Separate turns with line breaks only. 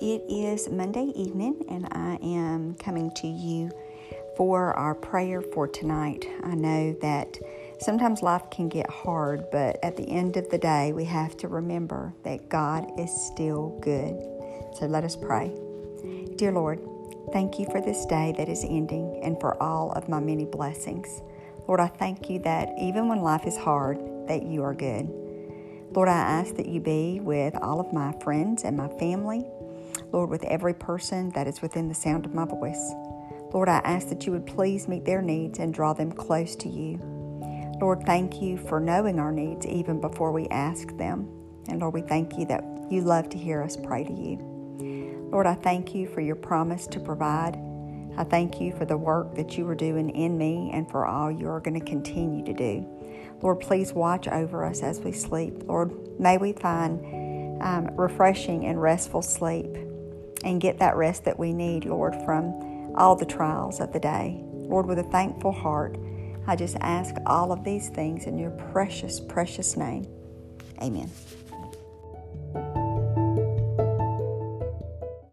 It is Monday evening, and I am coming to you for our prayer for tonight. I know that sometimes life can get hard, but at the end of the day, we have to remember that God is still good. So let us pray. Dear Lord, thank you for this day that is ending and for all of my many blessings. Lord, I thank you that even when life is hard, that you are good. Lord, I ask that you be with all of my friends and my family. Lord, with every person that is within the sound of my voice. Lord, I ask that you would please meet their needs and draw them close to you. Lord, thank you for knowing our needs even before we ask them. And Lord, we thank you that you love to hear us pray to you. Lord, I thank you for your promise to provide. I thank you for the work that you are doing in me and for all you are going to continue to do. Lord, please watch over us as we sleep. Lord, may we find um, refreshing and restful sleep and get that rest that we need, Lord, from all the trials of the day. Lord, with a thankful heart, I just ask all of these things in your precious, precious name. Amen.